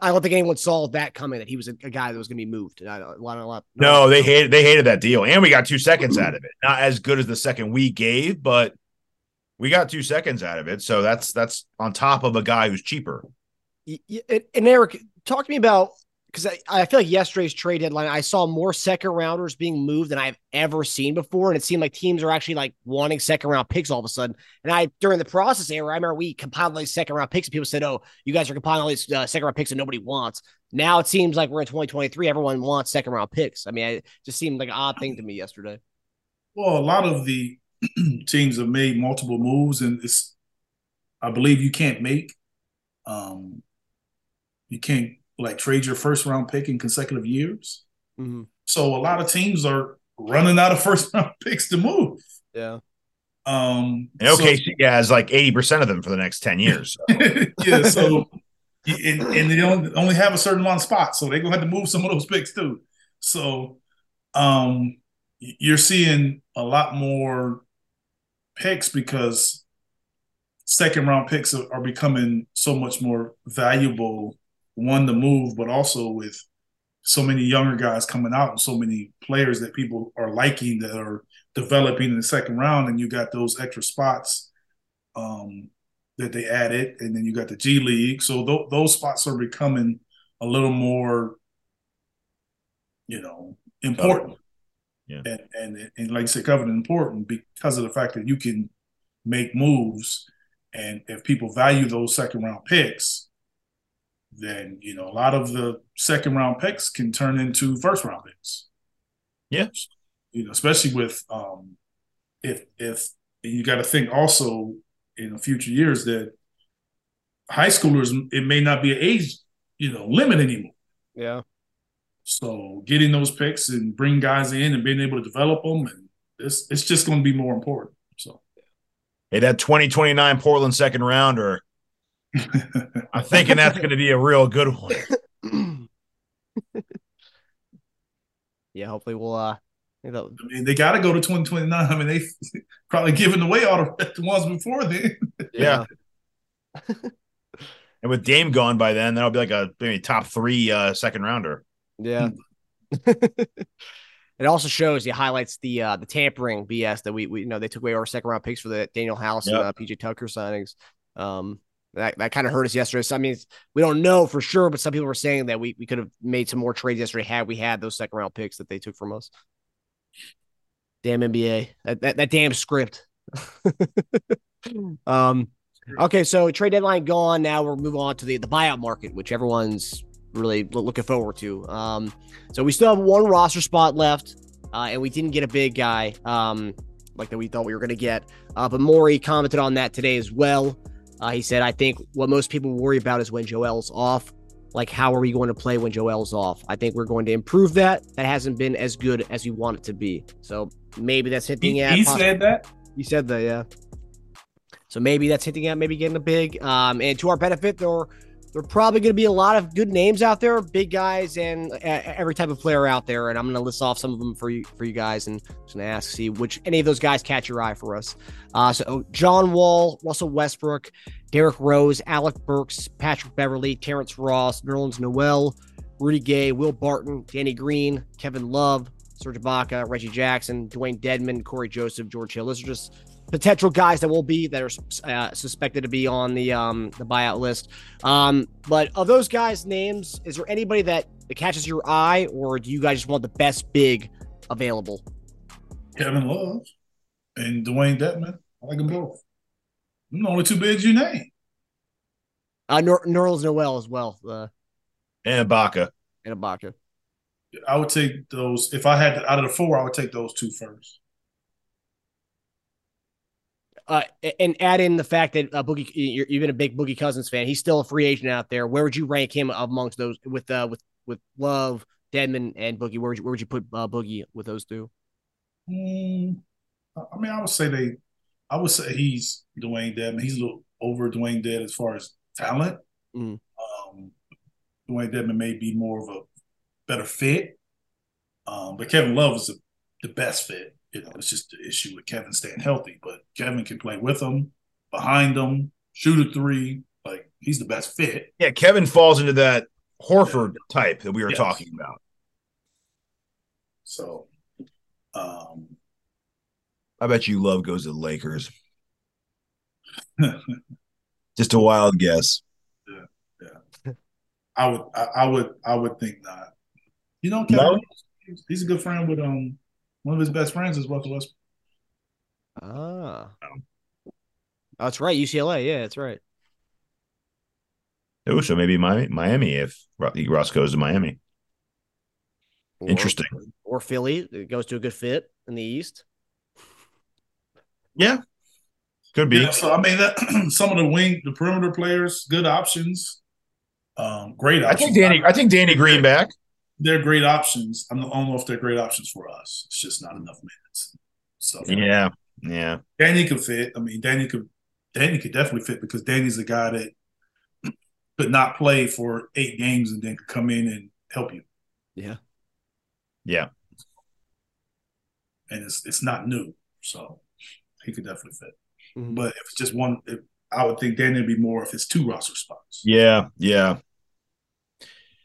I don't think anyone saw that coming that he was a, a guy that was going to be moved. I, a lot, a lot, No, they hated they hated that deal, and we got two seconds out of it. Not as good as the second we gave, but we got two seconds out of it. So that's that's on top of a guy who's cheaper. Y- y- And, and Eric, talk to me about because I, I feel like yesterday's trade deadline, I saw more second rounders being moved than I've ever seen before, and it seemed like teams are actually like wanting second round picks all of a sudden. And I during the process era, I remember we compiled these second round picks, and people said, "Oh, you guys are compiling all these uh, second round picks that nobody wants." Now it seems like we're in 2023, everyone wants second round picks. I mean, it just seemed like an odd thing to me yesterday. Well, a lot of the (clears throat) teams have made multiple moves, and it's I believe you can't make um you can't like trade your first round pick in consecutive years. Mm-hmm. So a lot of teams are running out of first (laughs) round picks to move. Yeah. Um And OKC has like eighty percent of them for the next ten years. so, (laughs) yeah, so and, and they only, only have a certain amount of spots, so they're gonna have to move some of those picks too. So um you're seeing a lot more picks because second round picks are, are becoming so much more valuable one to move but also with so many younger guys coming out and so many players that people are liking that are developing in the second round and you got those extra spots um, that they added and then you got the G League so th- those spots are becoming a little more you know important Yeah. and, and and like I said, covered important because of the fact that you can make moves, and if people value those second round picks, then you know a lot of the second round picks can turn into first round picks. Yeah. you know, especially with um, if if and you got to think also in the future years that high schoolers it may not be an age you know limit anymore. Yeah. So getting those picks and bring guys in and being able to develop them, and it's it's just going to be more important. So Hey, that twenty twenty nine Portland second rounder, (laughs) I'm thinking that's going to be a real good one. (clears throat) yeah. Hopefully we'll uh I think that- I mean, they got to go to 2029. I mean, they probably given away all the, the ones before then. Yeah. and with Dame gone by then, that'll be like a maybe top three uh, second rounder. Yeah. (laughs) It also shows he highlights the uh, the tampering BS that we, we you know they took away our second round picks for the Danuel House yep. and uh, PJ Tucker signings. Um, that, that kind of hurt us yesterday. So I mean, we don't know for sure, but some people were saying that we, we could have made some more trades yesterday had we had those second round picks that they took from us. Damn NBA, that that, that damn script. (laughs) um, okay, so trade deadline gone. Now we're moving on to the the buyout market, which everyone's really looking forward to. Um, so we still have one roster spot left, uh, and we didn't get a big guy um, like that we thought we were going to get. Uh, but Morey commented on that today as well. Uh, he said, I think what most people worry about is when Joel's off. Like, how are we going to play when Joel's off? I think we're going to improve that. That hasn't been as good as we want it to be. So maybe that's hitting he, at. He said that. He said that, yeah. So maybe that's hitting at maybe getting a big. Um, and to our benefit, there there are probably going to be a lot of good names out there, big guys, and uh, every type of player out there. And I'm going to list off some of them for you for you guys, and just going to ask see which any of those guys catch your eye for us. Uh, so John Wall, Russell Westbrook, Derrick Rose, Alec Burks, Patrick Beverley, Terrence Ross, Nerlens Noel, Rudy Gay, Will Barton, Danny Green, Kevin Love, Serge Ibaka, Reggie Jackson, Dewayne Dedmon, Cory Joseph, George Hill. Those are just potential guys that will be that are uh, suspected to be on the um, the buyout list. Um, but of those guys' names, is there anybody that, that catches your eye, or do you guys just want the best big available? Kevin Love and Dewayne Dedmon. I like them both. I'm the only two bigs you name. Uh, Ner- Nerlens Noel as well. Uh, and Ibaka. And Ibaka. I would take those if I had to, out of the four. I would take those two first. Uh, and add in the fact that uh, Boogie, you're, you've been a big Boogie Cousins fan. He's still a free agent out there. Where would you rank him amongst those with uh, with with Love, Dedmon, and Boogie? Where would you, where would you put uh, Boogie with those two? Mm, I mean, I would say they. I would say he's Dewayne Dedmon. He's a little over Dewayne Dead as far as talent. Mm. Um, Dewayne Dedmon may be more of a better fit, um, but Kevin Love is a, the best fit. You know, it's just the issue with Kevin staying healthy. But Kevin can play with him, behind him, shoot a three. Like he's the best fit. Yeah, Kevin falls into that Horford yeah. type that we were yes. talking about. So, um, I bet you Love goes to the Lakers. (laughs) Just a wild guess. Yeah, yeah. I would, I, I, would, I would think not. You know, Kevin, no. he's a good friend with um one of his best friends is Russell Westbrook. Ah. Oh, that's right. UCLA. Yeah, that's right. Oh, so maybe Miami if Russ goes to Miami. Or, Interesting. Or Philly. It goes to a good fit in the East. Yeah. Could be. Yeah, so I mean that (clears throat) some of the wing the perimeter players, good options. Um, great options. I think Danny I think Danny Greenback they're great options. I don't know if they're great options for us. It's just not enough minutes. So yeah, yeah. Danny could fit. I mean, Danny could Danny could definitely fit because Danny's a guy that (clears throat) could not play for eight games and then could come in and help you. Yeah. Yeah. And it's it's not new, so he could definitely fit. Mm-hmm. But if it's just one, if, I would think Danny would be more if it's two roster spots. Yeah, yeah.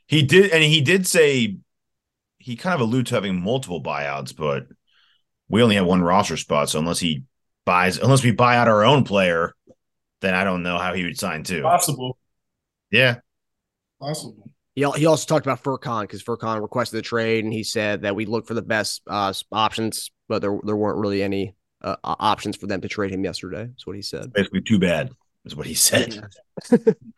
He did, and he did say he kind of alluded to having multiple buyouts, but we only have one roster spot. So unless he buys, unless we buy out our own player, then I don't know how he would sign too. Possible. Yeah. Possible. He, he also talked about Furkan because Furkan requested the trade, and he said that we look for the best uh, options, but there there weren't really any uh, options for them to trade him yesterday. That's what he said. Basically, too bad is what he said. (laughs)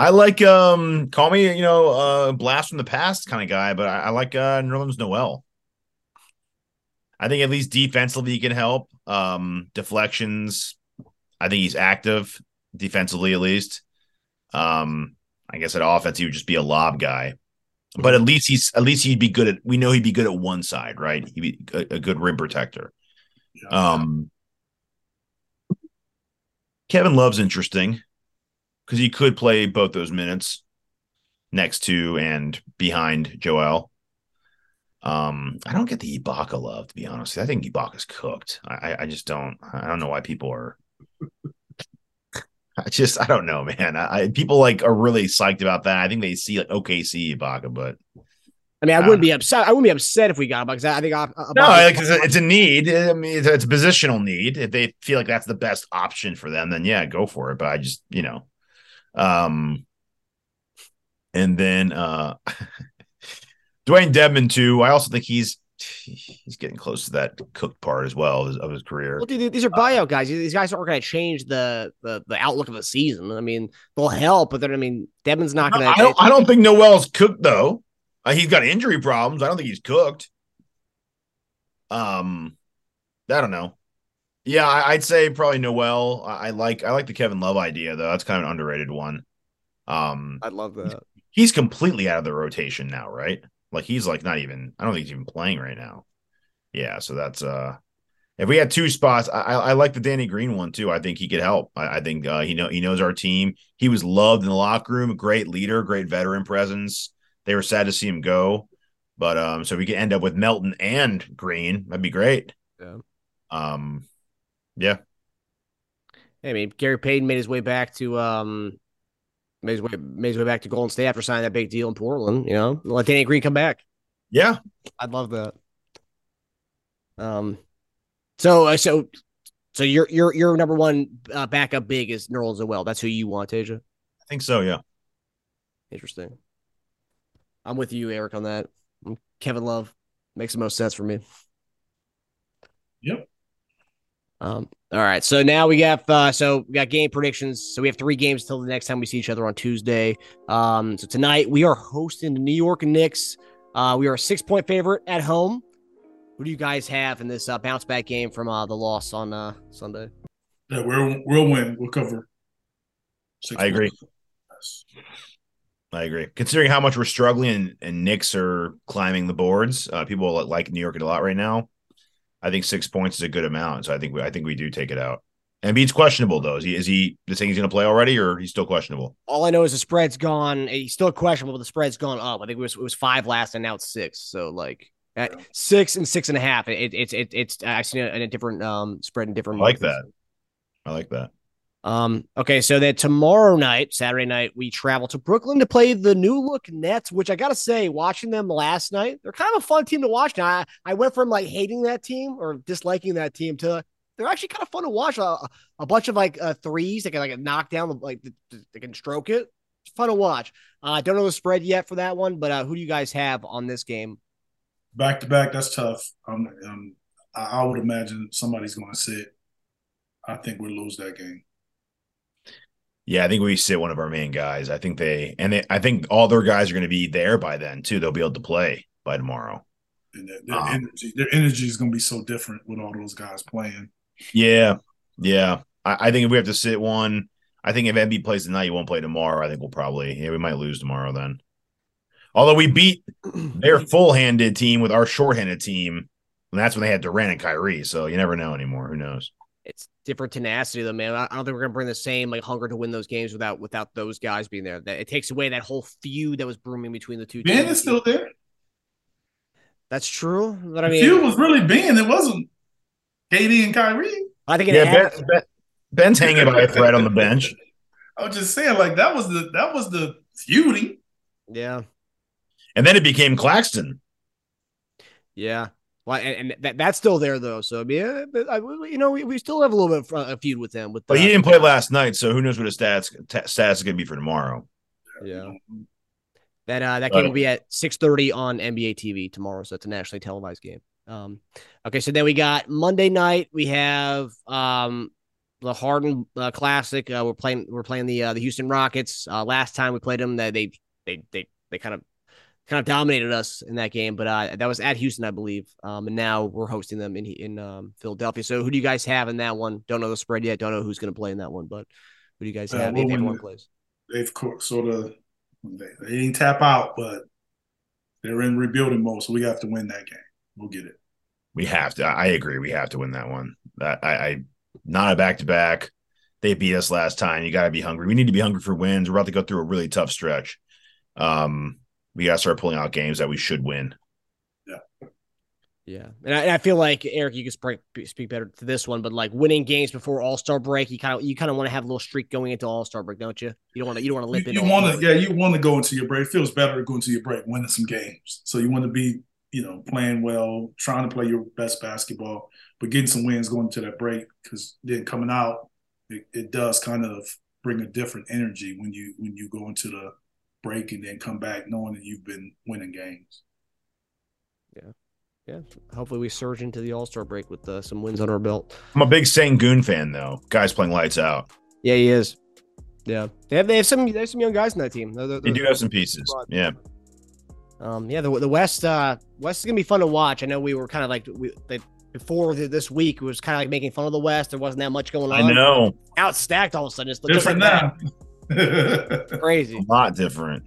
I like um call me, you know, uh blast from the past kind of guy, but I, I like uh Nerlens Noel. I think at least defensively he can help. Um deflections. I think he's active defensively at least. Um I guess at offense he would just be a lob guy. But at least he's at least he'd be good at we know he'd be good at one side, right? He'd be a, a good rim protector. Um Kevin Love's interesting because he could play both those minutes next to and behind Joel. Um, I don't get the Ibaka love to be honest. I think Ibaka's cooked. I, I just don't. I don't know why people are. (laughs) I just I don't know, man. I, I, people like are really psyched about that. I think they see like OKC Ibaka, but I mean, I Uh, wouldn't be upset. I wouldn't be upset if we got him because I think I, No, like, it's, a, it's a need. I mean, it's it's a positional need. If they feel like that's the best option for them, then yeah, go for it. But I just, you know, um, and then uh, (laughs) Dewayne Dedmon too. I also think he's he's getting close to that cooked part as well of his, of his career. Well, dude, these are buyout guys. These guys aren't going to change the, the the outlook of the season. I mean, they'll help, but then I mean, Devon's not going I to. don't. I don't think Noel's cooked though. Uh, he's got injury problems. I don't think he's cooked. Um, I don't know. Yeah, I, would say probably Noel. I, I, like I like the Kevin Love idea though. That's kind of an underrated one. Um, I love that. He's completely out of the rotation now, right? Like he's like not even. I don't think he's even playing right now. Yeah, so that's uh. If we had two spots, I, I like the Danny Green one too. I think he could help. I, I think uh, he know he knows our team. He was loved in the locker room. Great leader, great veteran presence. They were sad to see him go, but um, so we could end up with Melton and Green. That'd be great. Yeah. Um, yeah. I mean, Gary Payton made his way back to um, made his way made his way back to Golden State after signing that big deal in Portland. You know, let Danny Green come back. Yeah, I'd love that. Um, so uh, so so your your your number one uh, backup big is Nerlens Noel. Well. That's who you want, Tasia. I think so. Yeah. Interesting. I'm with you, Eric, on that. Kevin Love makes the most sense for me. Yep. Um, all right. So now we got uh, so we got game predictions. So we have three games till the next time we see each other on Tuesday. Um, so tonight we are hosting the New York Knicks. Uh, we are a six point favorite at home. Who do you guys have in this uh, bounce back game from uh, the loss on uh, Sunday? Yeah, we'll we'll win. We'll cover. I agree. Yes. I agree. Considering how much we're struggling and, and Knicks are climbing the boards, uh, people like New York a lot right now. I think six points is a good amount, so I think we, I think we do take it out. And Embiid's questionable though. Is he is he the thing he's going to play already, or he's still questionable? All I know is the spread's gone. He's still questionable, but the spread's gone up. I think it was it was five last, and now it's six. So like at six and six and a half. It, it's it, it's I've seen it in a different um spread in different. I like that. I like that. Um. Okay, so that tomorrow night, Saturday night, we travel to Brooklyn to play the new look Nets. Which I gotta say, watching them last night, they're kind of a fun team to watch. Now I, I went from like hating that team or disliking that team to they're actually kind of fun to watch. A, a bunch of like uh, threes, they can like knock down, like they can stroke it. It's fun to watch. I uh, don't know the spread yet for that one, but uh, who do you guys have on this game? Back to back, that's tough. Um, um, I would imagine somebody's going to sit. I think we'll lose that game. Yeah, I think we sit one of our main guys. I think they and they, I think all their guys are going to be there by then too. They'll be able to play by tomorrow. And their, their um, energy, their energy is going to be so different with all those guys playing. Yeah, yeah. I, I, think if we have to sit one, I think if Embiid plays tonight, he won't play tomorrow. I think we'll probably yeah we might lose tomorrow then. Although we beat their (clears throat) full-handed team with our short-handed team, and that's when they had Durant and Kyrie. So you never know anymore. Who knows? It's different tenacity, though, man. I don't think we're gonna bring the same like hunger to win those games without without those guys being there. That it takes away that whole feud that was brewing between the two. Ben teams. is still there. That's true, but I mean, the feud was really Ben. It wasn't KD and Kyrie. I think it yeah, ben, ben, Ben's hanging by a thread on the bench. (laughs) I was just saying, like that was the that was the feuding. Yeah, and then it became Claxton. Yeah. Well, and, and that, that's still there though. So I mean, yeah, but I, you know, we, we still have a little bit of a feud with them. With but he didn't play last night, so who knows what his stats t- stats is going to be for tomorrow? Yeah. That uh, that game will be at six thirty on NBA TV tomorrow, so it's a nationally televised game. Um, okay, so then we got Monday night. We have um the Harden uh, Classic. Uh, we're playing we're playing the uh, the Houston Rockets. Uh, last time we played them, they they they they, they kind of kind of dominated us in that game. But uh, that was at Houston, I believe. Um, and now we're hosting them in in um, Philadelphia. So who do you guys have in that one? Don't know the spread yet. Don't know who's going to play in that one. But who do you guys have? Uh, if everyone plays, they've sort of they, they didn't tap out, but they're in rebuilding mode. So we have to win that game. We'll get it. We have to. I agree. We have to win that one. That I, I not a back to back. They beat us last time. You got to be hungry. We need to be hungry for wins. We're about to go through a really tough stretch. Um, we got to start pulling out games that we should win. Yeah. Yeah, and I, and I, feel like Eric, you can speak better to this one, but like winning games before All Star break, you kind of you kind of want to have a little streak going into All Star break, don't you? You don't want to you don't want to limp you, you want to yeah, you want to go into your break. It feels better going to go into your break winning some games. So you want to be you know playing well, trying to play your best basketball, but getting some wins going into that break because then coming out, it, it does kind of bring a different energy when you when you go into the break and then come back knowing that you've been winning games. Yeah yeah, hopefully we surge into the All Star break with uh, some wins on our belt. I'm a big Sengun fan, though. Guys playing lights out. Yeah, he is. Yeah, they have they have some they have some young guys in that team. They're, they're, they do have some pieces. Yeah. Um. Yeah. The the West uh West is gonna be fun to watch. I know we were kind of like we they, before this week it was kind of like making fun of the West. There wasn't that much going on. I know. Outstacked all of a sudden. It's different like now. (laughs) Crazy. A lot different.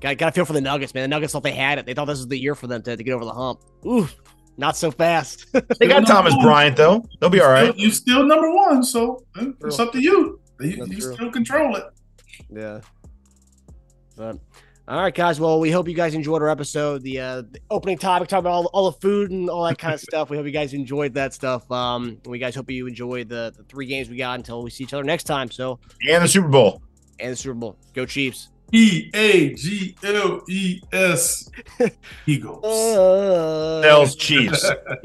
Got got to feel for the Nuggets, man. The Nuggets thought they had it. They thought this was the year for them to, to get over the hump. Ooh, not so fast. (laughs) they got Thomas one. Bryant though. They'll be all right. You still number one, so it's up to you. You, you still control it. Yeah. But all right, guys. Well, we hope you guys enjoyed our episode. The, uh, the opening topic, talking about all, all the food and all that kind of (laughs) stuff. We hope you guys enjoyed that stuff. Um, we guys hope you enjoyed the, the three games we got until we see each other next time. So and the Super Bowl and the Super Bowl. Go Chiefs. E A G L E S (laughs) Eagles. Uh. Bells Chiefs. (laughs) (laughs)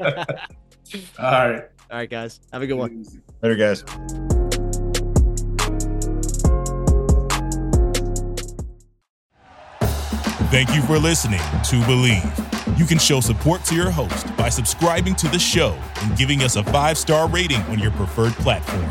All right. All right, guys. Have a good one. Later, guys. Thank you for listening to Bleav. You can show support to your host by subscribing to the show and giving us a five star rating on your preferred platform.